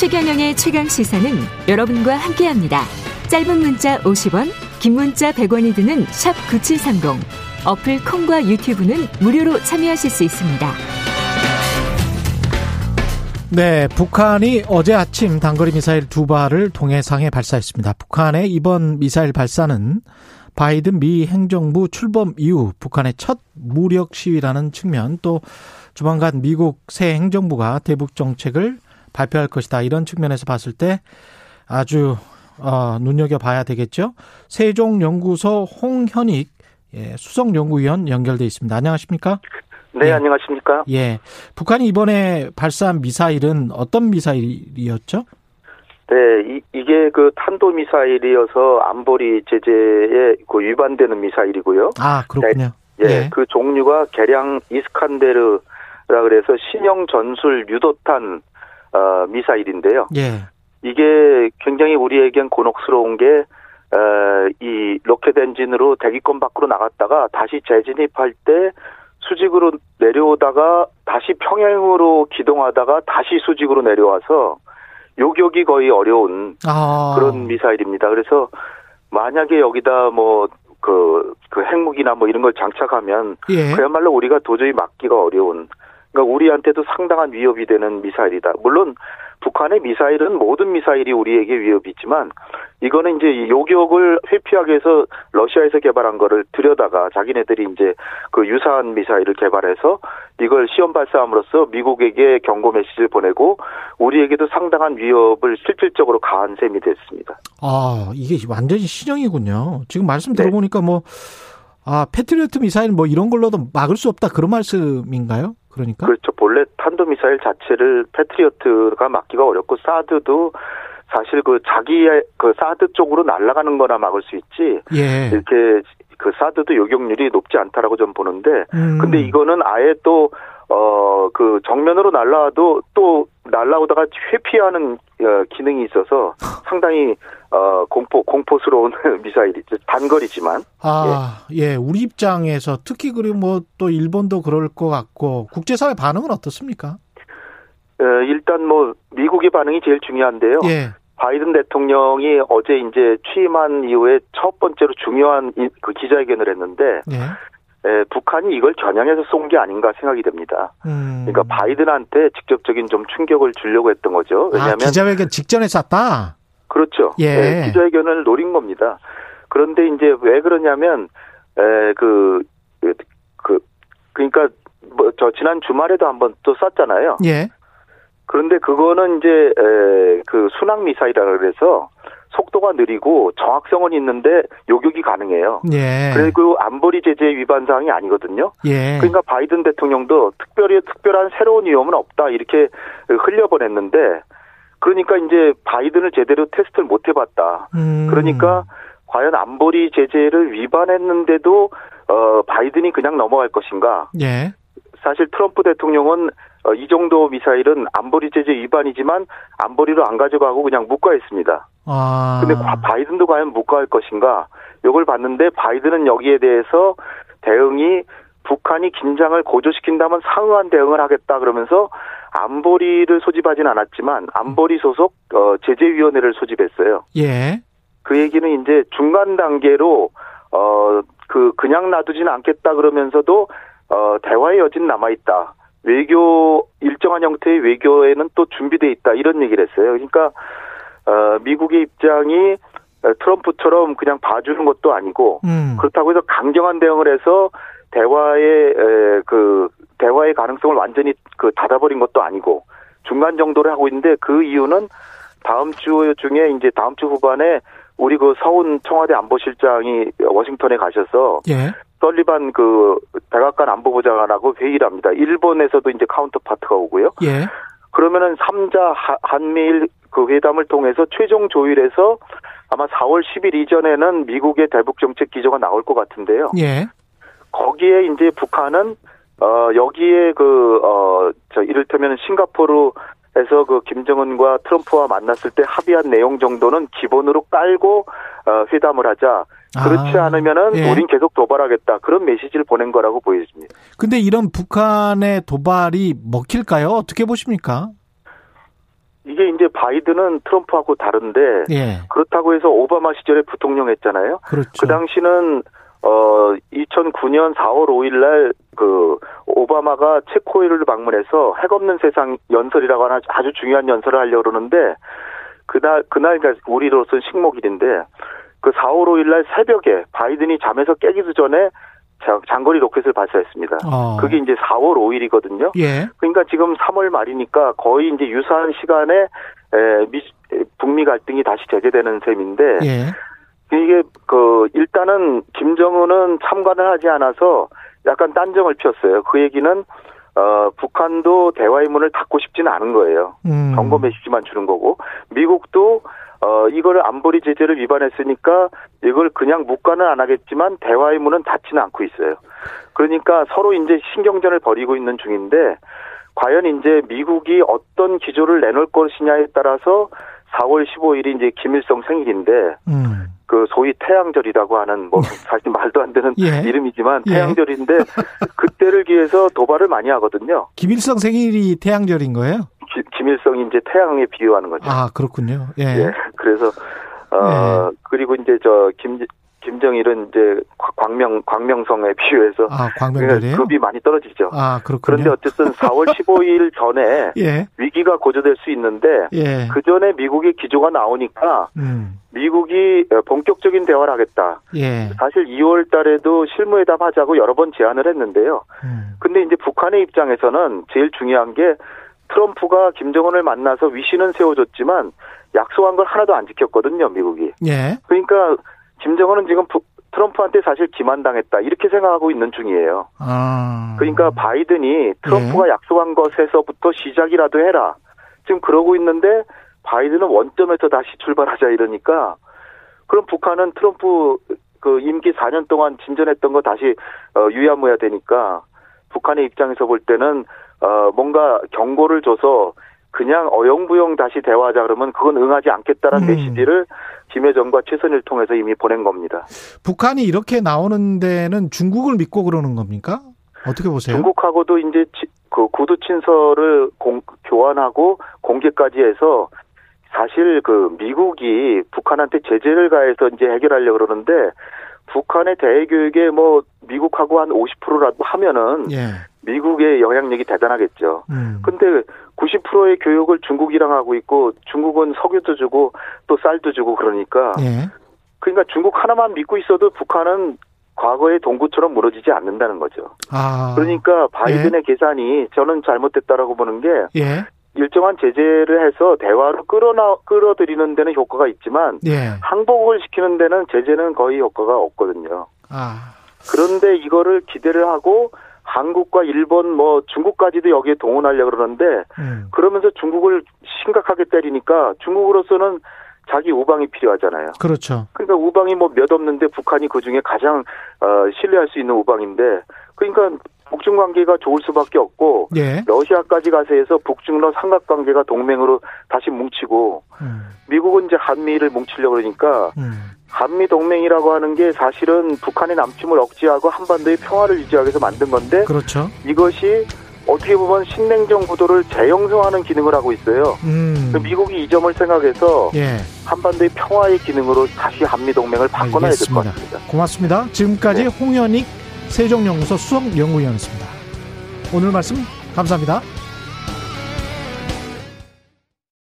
최경영의 최강 시사는 여러분과 함께합니다. 짧은 문자 50원, 긴 문자 100원이 드는 샵 9730. 어플 콩과 유튜브는 무료로 참여하실 수 있습니다. 네, 북한이 어제 아침 단거리 미사일 두 발을 동해상에 발사했습니다. 북한의 이번 미사일 발사는 바이든 미 행정부 출범 이후 북한의 첫 무력 시위라는 측면 또 조만간 미국 새 행정부가 대북 정책을 발표할 것이다 이런 측면에서 봤을 때 아주 어, 눈여겨 봐야 되겠죠. 세종연구소 홍현익 예, 수석연구위원 연결돼 있습니다. 안녕하십니까? 네, 예. 안녕하십니까? 예. 북한이 이번에 발사한 미사일은 어떤 미사일이었죠? 네, 이, 이게 그 탄도 미사일이어서 안보리 제재에 그 위반되는 미사일이고요. 아, 그렇군요. 네, 예, 예, 그 종류가 개량 이스칸데르라 그래서 신형 전술 유도탄 어, 미사일인데요. 예. 이게 굉장히 우리에겐 곤혹스러운 게, 어, 이 로켓 엔진으로 대기권 밖으로 나갔다가 다시 재진입할 때 수직으로 내려오다가 다시 평행으로 기동하다가 다시 수직으로 내려와서 요격이 거의 어려운 아. 그런 미사일입니다. 그래서 만약에 여기다 뭐 그, 그 핵무기나 뭐 이런 걸 장착하면 예. 그야말로 우리가 도저히 막기가 어려운 그러니까 우리한테도 상당한 위협이 되는 미사일이다. 물론 북한의 미사일은 모든 미사일이 우리에게 위협이 있지만 이거는 이제 요격을 회피하기 위해서 러시아에서 개발한 거를 들여다가 자기네들이 이제 그 유사한 미사일을 개발해서 이걸 시험 발사함으로써 미국에게 경고 메시지를 보내고 우리에게도 상당한 위협을 실질적으로 가한 셈이 됐습니다. 아, 이게 완전히 신형이군요. 지금 말씀 네. 들어보니까 네. 뭐 아, 패트리어트 미사일 뭐 이런 걸로도 막을 수 없다 그런 말씀인가요? 그러니까 그렇죠. 본래 탄도 미사일 자체를 패트리어트가 막기가 어렵고 사드도 사실 그 자기의 그 사드 쪽으로 날아가는 거나 막을 수 있지. 예. 이렇게 그 사드도 요격률이 높지 않다라고 좀 보는데 음. 근데 이거는 아예 또 어, 그 정면으로 날라와도 또 날라오다가 회피하는 어, 기능이 있어서 상당히 어, 공포 공포스러운 미사일이죠. 단거리지만. 아, 예. 예. 우리 입장에서 특히 그리고 뭐 또 일본도 그럴 것 같고 국제사회 반응은 어떻습니까? 어, 일단 뭐 미국의 반응이 제일 중요한데요. 예. 바이든 대통령이 어제 이제 취임한 이후에 첫 번째로 중요한 그 기자회견을 했는데 예. 에, 북한이 이걸 겨냥해서 쏜 게 아닌가 생각이 됩니다. 음. 그러니까 바이든한테 직접적인 좀 충격을 주려고 했던 거죠. 아, 왜냐하면 아, 기자회견 직전에 쐈다. 그렇죠. 예. 네, 기자회견을 노린 겁니다. 그런데 이제 왜 그러냐면 에그 그, 그러니까 뭐 저 지난 주말에도 한번 또 쐈잖아요. 예. 그런데 그거는 이제 에, 그 순항 미사일이라 그래서 속도가 느리고 정확성은 있는데 요격이 가능해요. 예. 그리고 안보리 제재 위반 사항이 아니거든요. 예. 그러니까 바이든 대통령도 특별히 특별한 새로운 위험은 없다 이렇게 흘려보냈는데 그러니까 이제 바이든을 제대로 테스트를 못 해봤다. 음. 그러니까 과연 안보리 제재를 위반했는데도 어 바이든이 그냥 넘어갈 것인가? 예. 사실 트럼프 대통령은 어, 이 정도 미사일은 안보리 제재 위반이지만 안보리로 안 가져가고 그냥 묵과했습니다. 아. 근데 바이든도 과연 묵과할 것인가? 이걸 봤는데 바이든은 여기에 대해서 대응이 북한이 긴장을 고조시킨다면 상응한 대응을 하겠다 그러면서 안보리를 소집하진 않았지만 안보리 소속 어, 제재위원회를 소집했어요. 예. 그 얘기는 이제 중간 단계로 어 그 그냥 놔두지는 않겠다 그러면서도 어 대화의 여지는 남아 있다. 외교 일정한 형태의 외교에는 또 준비돼 있다 이런 얘기를 했어요. 그러니까 어 미국의 입장이 트럼프처럼 그냥 봐주는 것도 아니고 음. 그렇다고 해서 강경한 대응을 해서 대화의 그 대화의 가능성을 완전히 그 닫아버린 것도 아니고 중간 정도를 하고 있는데 그 이유는 다음 주 중에 이제 다음 주 후반에 우리 그 서훈 청와대 안보실장이 워싱턴에 가셔서 예. 설리반 그 백악관 안보보좌관하고 회의를 합니다. 일본에서도 이제 counterpart가 오고요. 예. 그러면은 3자 한미일 그 회담을 통해서 최종 조율해서 아마 4월 10일 이전에는 미국의 대북 정책 기조가 나올 것 같은데요. 예. 거기에 이제 북한은 어 여기에 그어저 이를테면 싱가포르 에서 그 김정은과 트럼프와 만났을 때 합의한 내용 정도는 기본으로 깔고 어 회담을 하자. 그렇지 아, 않으면은 예. 우린 계속 도발하겠다. 그런 메시지를 보낸 거라고 보여집니다. 근데 이런 북한의 도발이 먹힐까요? 어떻게 보십니까? 이게 이제 바이든은 트럼프하고 다른데 예. 그렇다고 해서 오바마 시절에 부통령 했잖아요. 그렇죠. 그 당시는 어 2009년 4월 5일 날 그 오바마가 체코를 방문해서 핵 없는 세상 연설이라고 하는 아주 중요한 연설을 하려고 그러는데 그날 그날 우리로서는 식목일인데 그 4월 5일 날 새벽에 바이든이 잠에서 깨기도 전에 장거리 로켓을 발사했습니다. 어. 그게 이제 4월 5일이거든요. 예. 그러니까 지금 3월 말이니까 거의 이제 유사한 시간에 에, 미, 북미 갈등이 다시 재개되는 셈인데 예. 이게 그 일단은 김정은은 참관을 하지 않아서 약간 딴정을 피웠어요. 그 얘기는 어 북한도 대화의 문을 닫고 싶지는 않은 거예요. 음. 경고 메시지만 주는 거고 미국도 어 이거를 안보리 제재를 위반했으니까 이걸 그냥 묵과는 안 하겠지만 대화의 문은 닫지는 않고 있어요. 그러니까 서로 이제 신경전을 벌이고 있는 중인데 과연 이제 미국이 어떤 기조를 내놓을 것이냐에 따라서 4월 15일이 이제 김일성 생일인데 음. 그 소위 태양절이라고 하는 뭐 사실 말도 안 되는 예. 이름이지만 예. 태양절인데 그때를 기해서 도발을 많이 하거든요. 김일성 생일이 태양절인 거예요? 기- 김일성이 이제 태양에 비유하는 거죠. 아, 그렇군요. 예. 예. 그래서 어 그리고 이제 저 김 김정일은 이제 과- 광명 광명성에 비유해서 아, 광명절이에요? 급이 많이 떨어지죠. 아, 그렇군요. 그런데 어쨌든 4월 15일 전에 예. 위기가 고조될 수 있는데 예. 그 전에 미국의 기조가 나오니까 음. 미국이 본격적인 대화를 하겠다. 예. 사실 2월 달에도 실무회담 하자고 여러 번 제안을 했는데요. 음. 근데 이제 북한의 입장에서는 제일 중요한 게 트럼프가 김정은을 만나서 위신은 세워줬지만 약속한 걸 하나도 안 지켰거든요, 미국이. 예. 그러니까 김정은은 지금 부- 트럼프한테 사실 기만당했다 이렇게 생각하고 있는 중이에요. 아. 그러니까 바이든이 트럼프가 예. 약속한 것에서부터 시작이라도 해라. 지금 그러고 있는데 바이든은 원점에서 다시 출발하자 이러니까 그럼 북한은 트럼프 그 임기 4년 동안 진전했던 거 다시 어, 유야무야 되니까 북한의 입장에서 볼 때는 어 뭔가 경고를 줘서 그냥 어영부영 다시 대화하자 그러면 그건 응하지 않겠다라는 음. 메시지를 김여정과 최선일 통해서 이미 보낸 겁니다. 북한이 이렇게 나오는 데는 중국을 믿고 그러는 겁니까? 어떻게 보세요? 중국하고도 이제 지- 그 구두 친서를 공- 교환하고 공개까지 해서 사실 그 미국이 북한한테 제재를 가해서 이제 해결하려고 그러는데 북한의 대외 교육에 뭐 미국하고 한 50%라도 하면은 예. 미국의 영향력이 대단하겠죠. 음. 근데 90%의 교육을 중국이랑 하고 있고 중국은 석유도 주고 또 쌀도 주고 그러니까 예. 그러니까 중국 하나만 믿고 있어도 북한은 과거의 동구처럼 무너지지 않는다는 거죠. 아. 그러니까 바이든의 계산이 저는 잘못됐다라고 보는 게 예. 일정한 제재를 해서 대화로 끌어나 끌어들이는 데는 효과가 있지만 예. 항복을 시키는 데는 제재는 거의 효과가 없거든요. 아. 그런데 이거를 기대를 하고 한국과 일본 뭐 중국까지도 여기에 동원하려고 그러는데 음. 그러면서 중국을 심각하게 때리니까 중국으로서는 자기 우방이 필요하잖아요. 그렇죠. 그러니까 우방이 뭐 몇 없는데 북한이 그 중에 가장 어, 신뢰할 수 있는 우방인데 그러니까 북중 관계가 좋을 수밖에 없고 예. 러시아까지 가서 해서 북중러 삼각 관계가 동맹으로 다시 뭉치고 음. 미국은 이제 한미를 뭉치려고 그러니까 음. 한미 동맹이라고 하는 게 사실은 북한의 남침을 억제하고 한반도의 평화를 유지하기 위해서 만든 건데 그렇죠. 이것이 어떻게 보면 신냉전 구도를 재형성하는 기능을 하고 있어요. 음. 그 미국이 이 점을 생각해서 예. 한반도의 평화의 기능으로 다시 한미 동맹을 바꿔놔야 될 것. 같습니다. 고맙습니다. 지금까지 네. 홍현익 세종연구소 수석연구위원이었습니다. 오늘 말씀 감사합니다.